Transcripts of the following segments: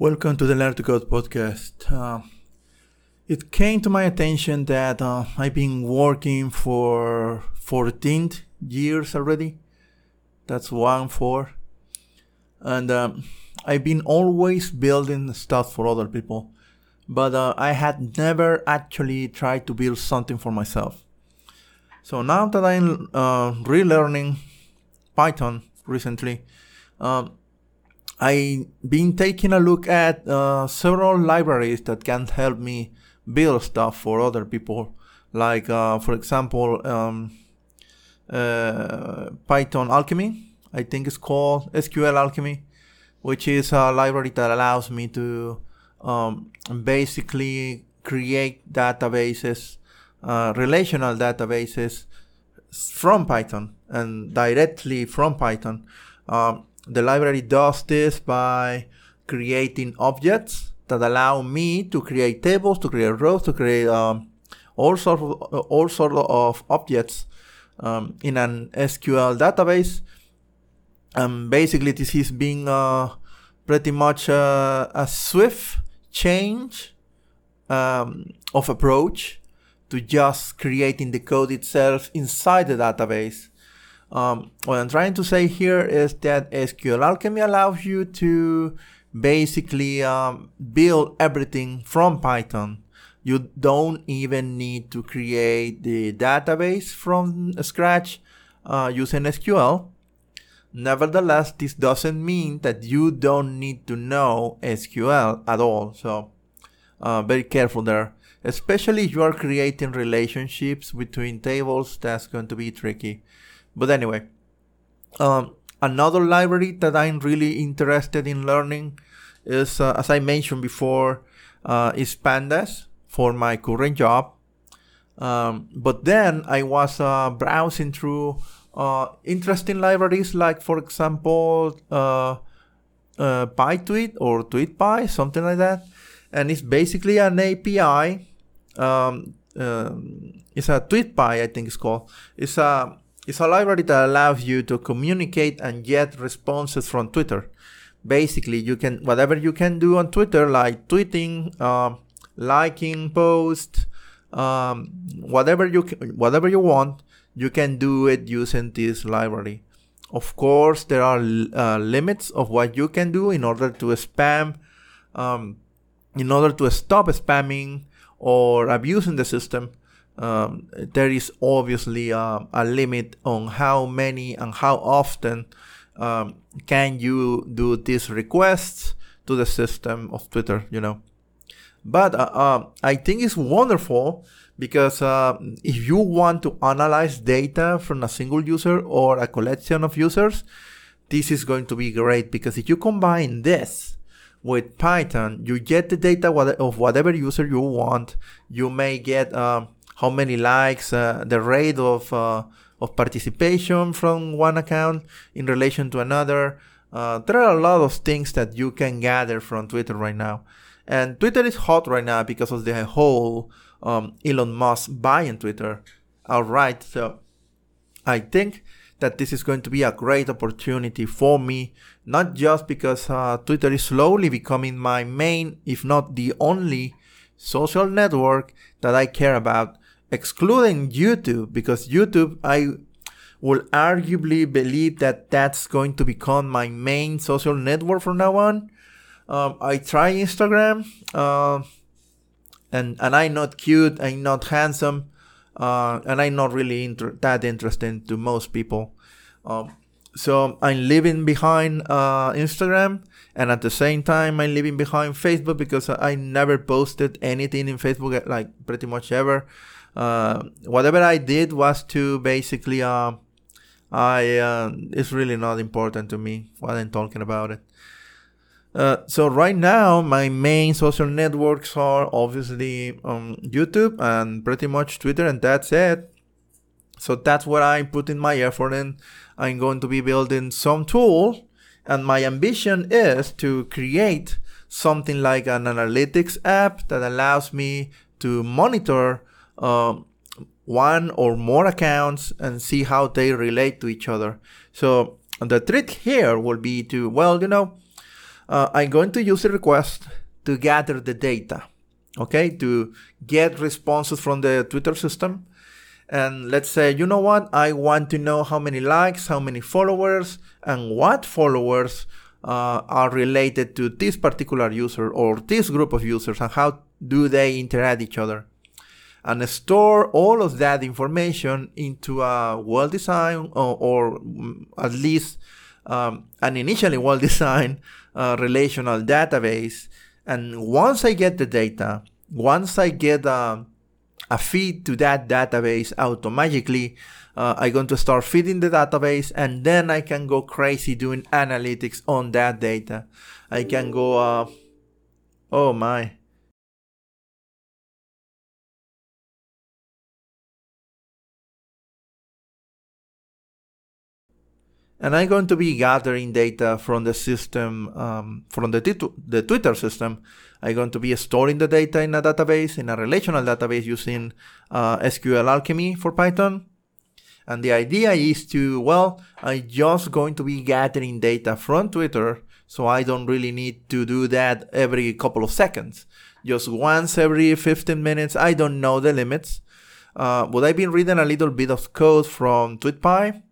Welcome to the Learn to Code podcast. Uh, it came to my attention that uh, I've been working for 14 years already. That's one four. And um, I've been always building stuff for other people. But uh, I had never actually tried to build something for myself. So now that I'm uh, relearning Python recently, um, I've been taking a look at uh, several libraries that can help me build stuff for other people. Like, uh, for example, um, uh, Python Alchemy, I think it's called SQL Alchemy, which is a library that allows me to um, basically create databases, uh, relational databases from Python and directly from Python. Um, the library does this by creating objects that allow me to create tables, to create rows, to create um, all sorts of, all sort of objects um, in an SQL database. And basically, this is being uh, pretty much uh, a swift change um, of approach to just creating the code itself inside the database um, what I'm trying to say here is that SQL Alchemy allows you to basically um, build everything from Python. You don't even need to create the database from scratch uh, using SQL. Nevertheless, this doesn't mean that you don't need to know SQL at all. So, uh, very careful there. Especially if you are creating relationships between tables, that's going to be tricky. But anyway, um, another library that I'm really interested in learning is, uh, as I mentioned before, uh, is Pandas for my current job. Um, but then I was uh, browsing through uh, interesting libraries, like for example, uh, uh, PyTweet or TweetPy, something like that. And it's basically an API. Um, um, it's a TweetPy, I think it's called. It's a it's a library that allows you to communicate and get responses from Twitter. Basically, you can whatever you can do on Twitter, like tweeting, uh, liking posts, um, whatever you whatever you want, you can do it using this library. Of course, there are uh, limits of what you can do in order to spam, um, in order to stop spamming or abusing the system um, there is obviously uh, a limit on how many and how often um, can you do these requests to the system of Twitter, you know. But uh, uh, I think it's wonderful because uh, if you want to analyze data from a single user or a collection of users, this is going to be great because if you combine this with Python, you get the data of whatever user you want. You may get um, how many likes, uh, the rate of uh, of participation from one account in relation to another. Uh, there are a lot of things that you can gather from Twitter right now, and Twitter is hot right now because of the whole um, Elon Musk buying Twitter. All right, so I think that this is going to be a great opportunity for me, not just because uh, Twitter is slowly becoming my main, if not the only, social network that I care about, excluding YouTube, because YouTube, I will arguably believe that that's going to become my main social network from now on. Um, I try Instagram, uh, and and I'm not cute, I'm not handsome, uh, and I'm not really inter- that interesting to most people. Um, so I'm leaving behind uh, Instagram, and at the same time I'm leaving behind Facebook because I never posted anything in Facebook like pretty much ever uh, whatever I did was to basically uh, I uh, it's really not important to me what I'm talking about it. Uh, so right now my main social networks are obviously um, YouTube and pretty much Twitter and that's it. So that's what I'm putting my effort in. I'm going to be building some tool and my ambition is to create something like an analytics app that allows me to monitor um, one or more accounts and see how they relate to each other. So the trick here will be to, well, you know, uh, I'm going to use a request to gather the data, okay, to get responses from the Twitter system. And let's say, you know what, I want to know how many likes, how many followers, and what followers uh, are related to this particular user or this group of users, and how do they interact each other and store all of that information into a well-designed or, or, mm, at least um, an initially well-designed uh, relational database. And once I get the data, once I get uh, a feed to that database automatically, uh, I'm going to start feeding the database and then I can go crazy doing analytics on that data. I can go, uh, oh my, and I'm going to be gathering data from the system, um, from the, the Twitter system. I'm going to be storing the data in a database, in a relational database using uh, SQLAlchemy for Python. And the idea is to, well, I'm just going to be gathering data from Twitter, so I don't really need to do that every couple of seconds. Just once every 15 minutes, I don't know the limits. Uh, but I've been reading a little bit of code from TweetPy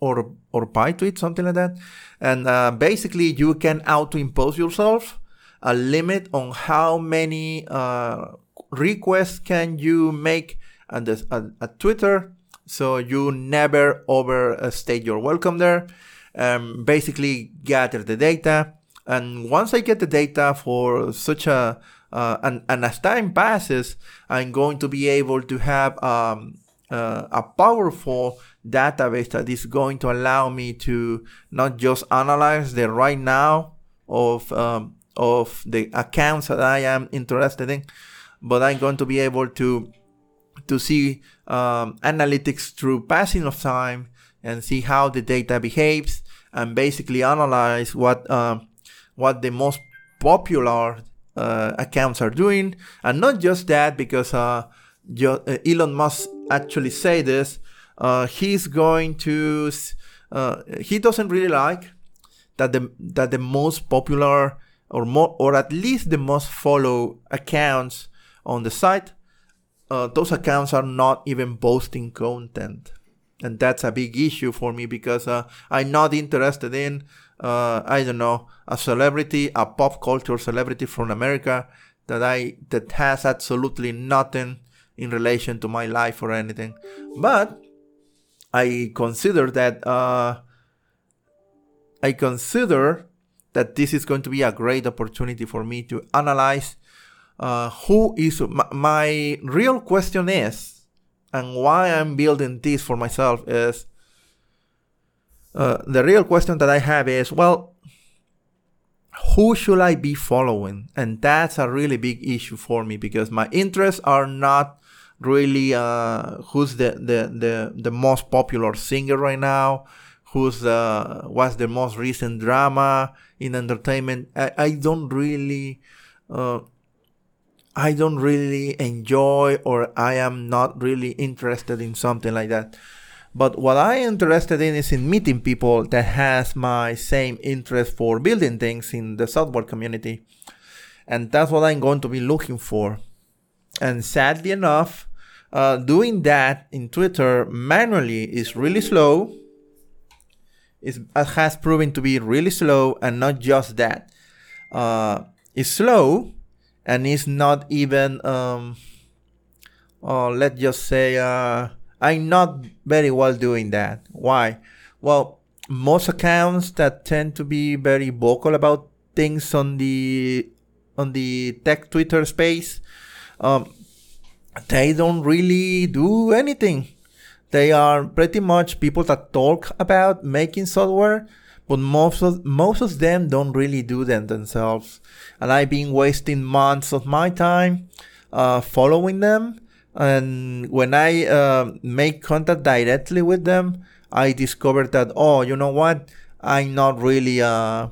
or or PyTweet, something like that. And uh, basically, you can auto impose yourself a limit on how many uh, requests can you make at, at, at, Twitter, so you never overstate your welcome there. Um, basically, gather the data, and once I get the data for such a uh, and, and as time passes, I'm going to be able to have um, uh, a powerful database that is going to allow me to not just analyze the right now of um, of the accounts that I am interested in, but I'm going to be able to to see um, analytics through passing of time and see how the data behaves and basically analyze what um, what the most popular uh, accounts are doing. And not just that because uh, uh Elon Musk actually say this uh, he's going to uh, he doesn't really like that the that the most popular or more or at least the most follow accounts on the site uh, those accounts are not even posting content. And that's a big issue for me because uh, i'm not interested in uh, i don't know a celebrity a pop culture celebrity from america that i that has absolutely nothing in relation to my life or anything. But I consider that uh, I consider that this is going to be a great opportunity for me to analyze uh, who is my, my real question is, and why I'm building this for myself is uh, the real question that I have is well, who should I be following? And that's a really big issue for me because my interests are not really uh, who's the, the, the, the most popular singer right now, who's uh, what's the most recent drama in entertainment. I, I don't really uh, I don't really enjoy or I am not really interested in something like that. But what I am interested in is in meeting people that has my same interest for building things in the software community. And that's what I'm going to be looking for. And sadly enough, uh, doing that in Twitter manually is really slow. It has proven to be really slow, and not just that. Uh, it's slow, and it's not even. Um, uh, let's just say uh, I'm not very well doing that. Why? Well, most accounts that tend to be very vocal about things on the on the tech Twitter space um, they don't really do anything. They are pretty much people that talk about making software, but most of most of them don't really do them themselves. And I've been wasting months of my time uh, following them. And when I uh, make contact directly with them, I discovered that oh, you know what? I'm not really a,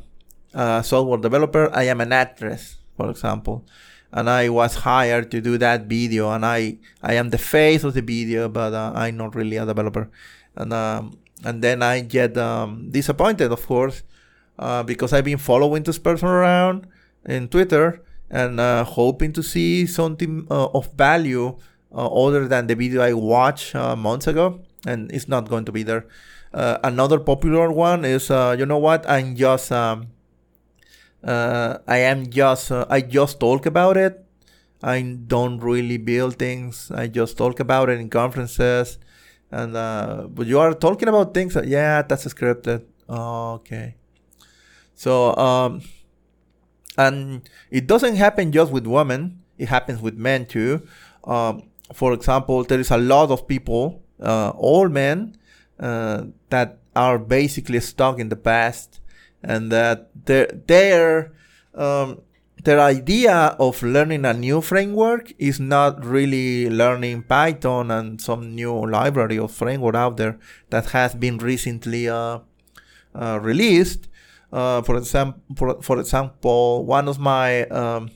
a software developer. I am an actress, for example and I was hired to do that video, and I I am the face of the video, but uh, I'm not really a developer, and um, and then I get um, disappointed, of course, uh, because I've been following this person around in Twitter and uh, hoping to see something uh, of value uh, other than the video I watched uh, months ago, and it's not going to be there. Another popular one is, you know what? I'm just, um, I am just, I just talk about it. I don't really build things. I just talk about it in conferences, and but you are talking about things. That, yeah, that's scripted. Okay. So um, and it doesn't happen just with women; it happens with men too. Um, for example, there is a lot of people, uh, all men, uh, that are basically stuck in the past, and that their their um, their idea of learning a new framework is not really learning Python and some new library or framework out there that has been recently uh, uh released, uh, for example, for, for example, one of my um,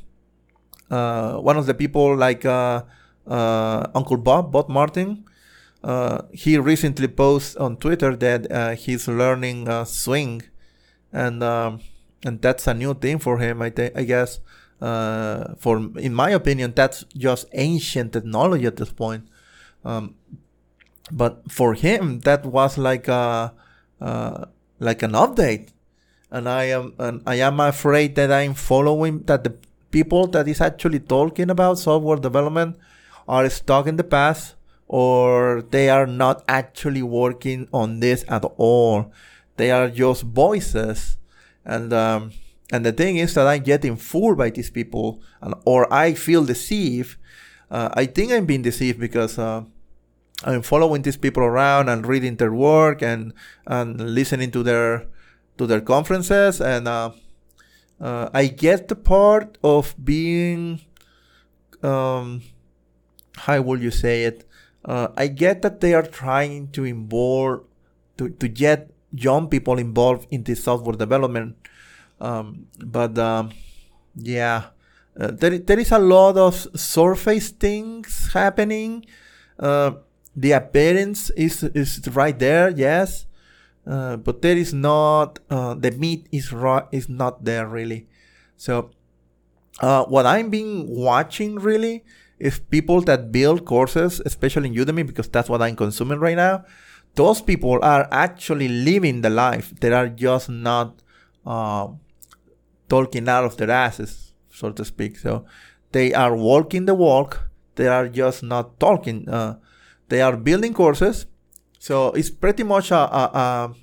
uh, one of the people like uh, uh Uncle Bob, Bob Martin, he recently posted on Twitter that he's learning swing, and um, and that's a new thing for him. I think I guess. for in my opinion, that's just ancient technology at this point. Um, but for him, that was like a like an update and I am and I am afraid that I'm following that the people that is actually talking about software development are stuck in the past or they are not actually working on this at all. They are just voices, and um, and the thing is that I'm getting fooled by these people, and or I feel deceived. Uh, I think I'm being deceived because uh, I'm following these people around and reading their work and and listening to their to their conferences, and uh, uh, I get the part of being, um, how will you say it? Uh, I get that they are trying to involve, to, to get young people involved in this software development. Um, but um, yeah, uh, there, there is a lot of surface things happening. Uh, the appearance is, is right there, yes. Uh, but there is not uh, the meat is raw is not there really. So uh, what I'm being watching really is people that build courses, especially in Udemy, because that's what I'm consuming right now. Those people are actually living the life. They are just not uh, talking out of their asses, so to speak. So they are walking the walk. They are just not talking. Uh, they are building courses so it's pretty much a, a, a,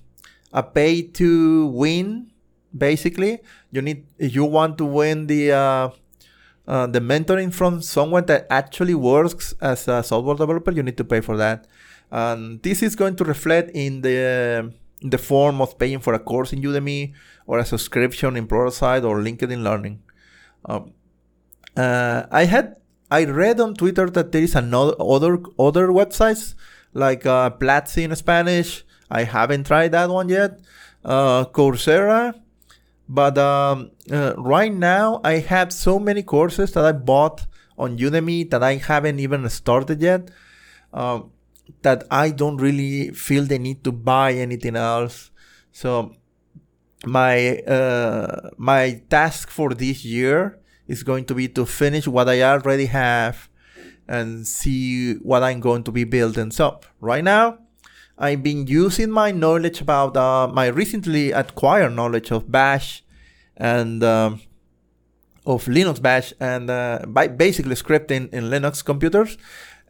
a pay to win, basically. You need, if you want to win the, uh, uh, the mentoring from someone that actually works as a software developer, you need to pay for that. And this is going to reflect in the in the form of paying for a course in Udemy or a subscription in Pluralsight or LinkedIn Learning. Um, uh, I had I read on Twitter that there is another other other websites like uh, Platzi in Spanish. I haven't tried that one yet. Uh, Coursera. But um, uh, right now, I have so many courses that I bought on Udemy that I haven't even started yet. Um, that I don't really feel the need to buy anything else. So my uh, my task for this year is going to be to finish what I already have and see what I'm going to be building. So right now, I've been using my knowledge about uh, my recently acquired knowledge of Bash and um, of Linux Bash and uh, by basically scripting in Linux computers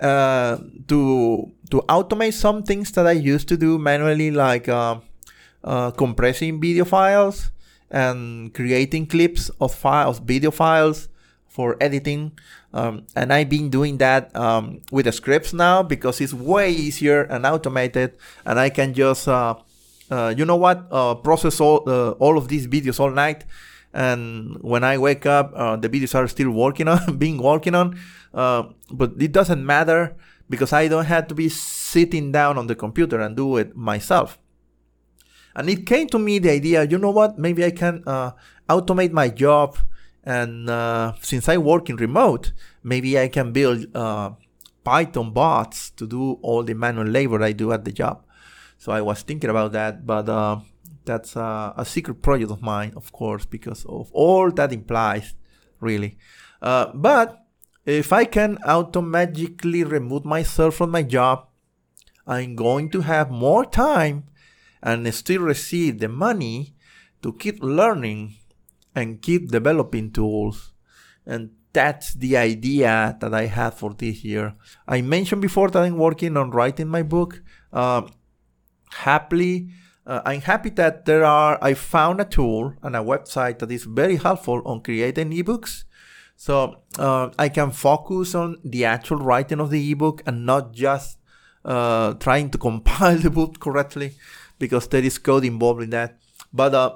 uh, to to automate some things that I used to do manually, like uh, uh, compressing video files and creating clips of files, video files for editing. Um, and I've been doing that um, with the scripts now because it's way easier and automated, and I can just, uh, uh, you know what, uh, process all all of these videos all night. And when I wake up, uh, the videos are still working on, being working on. Uh, but it doesn't matter because I don't have to be sitting down on the computer and do it myself. And it came to me the idea, you know what, maybe I can automate my job and uh, since I work in remote, maybe I can build uh, Python bots to do all the manual labor I do at the job. So I was thinking about that, but uh, That's a, a secret project of mine, of course, because of all that implies, really. Uh, but if I can automatically remove myself from my job, I'm going to have more time and still receive the money to keep learning and keep developing tools. And that's the idea that I had for this year. I mentioned before that I'm working on writing my book. Uh, happily, uh, I'm happy that there are. I found a tool and a website that is very helpful on creating ebooks. So uh, I can focus on the actual writing of the ebook and not just uh, trying to compile the book correctly, because there is code involved in that. But uh,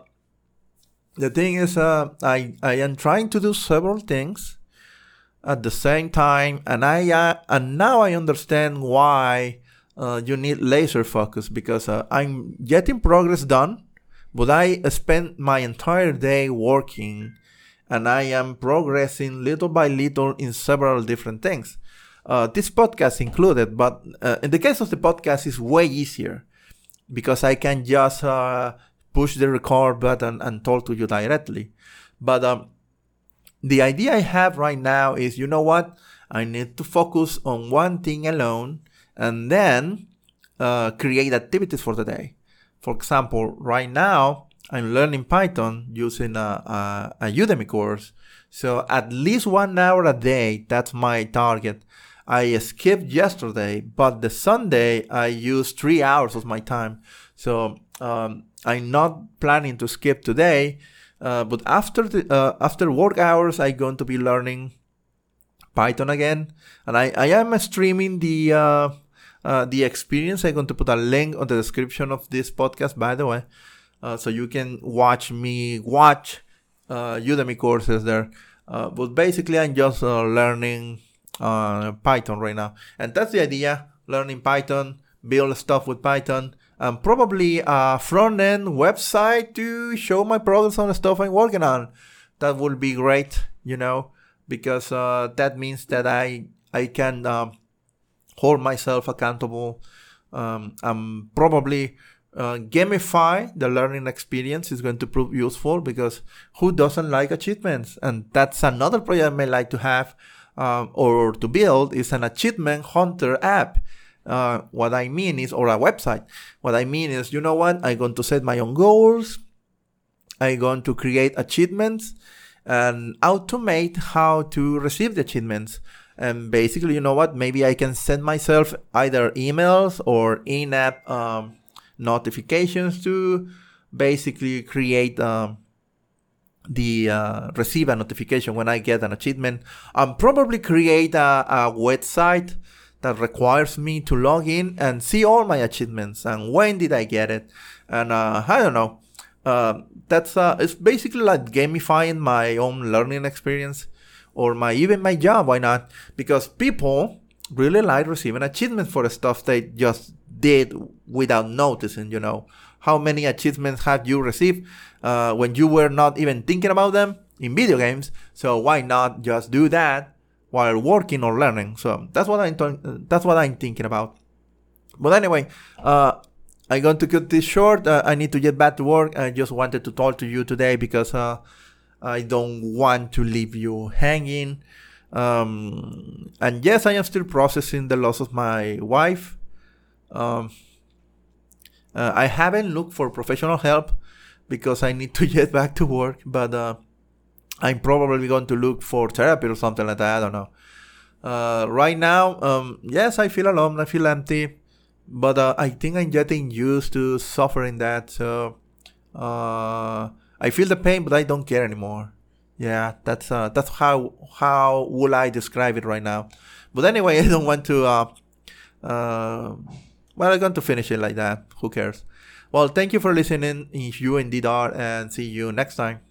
the thing is, uh, I I am trying to do several things at the same time, and I uh, and now I understand why uh, you need laser focus because uh, I'm getting progress done, but I spend my entire day working, and I am progressing little by little in several different things. Uh, this podcast included, but uh, in the case of the podcast, is way easier because I can just uh, push the record button and talk to you directly. But um, the idea I have right now is you know what? I need to focus on one thing alone and then uh, create activities for the day. For example, right now I'm learning Python using a, a, a Udemy course. So at least one hour a day, that's my target. I skipped yesterday, but the Sunday I used three hours of my time. So um, I'm not planning to skip today uh, but after the uh, after work hours, I'm going to be learning Python again, and I, I am streaming the uh, uh, the experience. I'm going to put a link on the description of this podcast, by the way, uh, so you can watch me watch uh, Udemy courses there. Uh, but basically, I'm just uh, learning uh, Python right now, and that's the idea: learning Python, build stuff with Python, and probably a front end website to show my progress on the stuff I'm working on. That would be great, you know, because that means that I I can um, hold myself accountable um, and probably uh, gamify the learning experience is going to prove useful because who doesn't like achievements? And that's another project I may like to have um, or to build is an achievement hunter app uh, what I mean is, or a website. What I mean is, you know what? I'm going to set my own goals. I'm going to create achievements and automate how to receive the achievements. And basically, you know what? Maybe I can send myself either emails or in-app um, notifications to basically create um, the uh, receive a notification when I get an achievement. And probably create a, a website that requires me to log in and see all my achievements and when did I get it. And uh, I don't know. Uh, that's uh, it's basically like gamifying my own learning experience or my even my job. Why not? Because people really like receiving achievements for the stuff they just did without noticing. You know, how many achievements have you received uh, when you were not even thinking about them in video games? So why not just do that while working or learning. So that's what I'm th- that's what I'm thinking about. But anyway, uh, I'm going to cut this short. Uh, I need to get back to work. I just wanted to talk to you today because uh, I don't want to leave you hanging. Um, and yes, I am still processing the loss of my wife. Um, uh, I haven't looked for professional help because I need to get back to work, but uh, I'm probably going to look for therapy or something like that. I don't know. Uh, right now, um, yes, I feel alone. I feel empty, but uh, I think I'm getting used to suffering that. So uh, I feel the pain, but I don't care anymore. Yeah, that's uh, that's how how will I describe it right now. But anyway, I don't want to. Uh, uh, well, I'm going to finish it like that. Who cares? Well, thank you for listening. If you indeed are, and see you next time.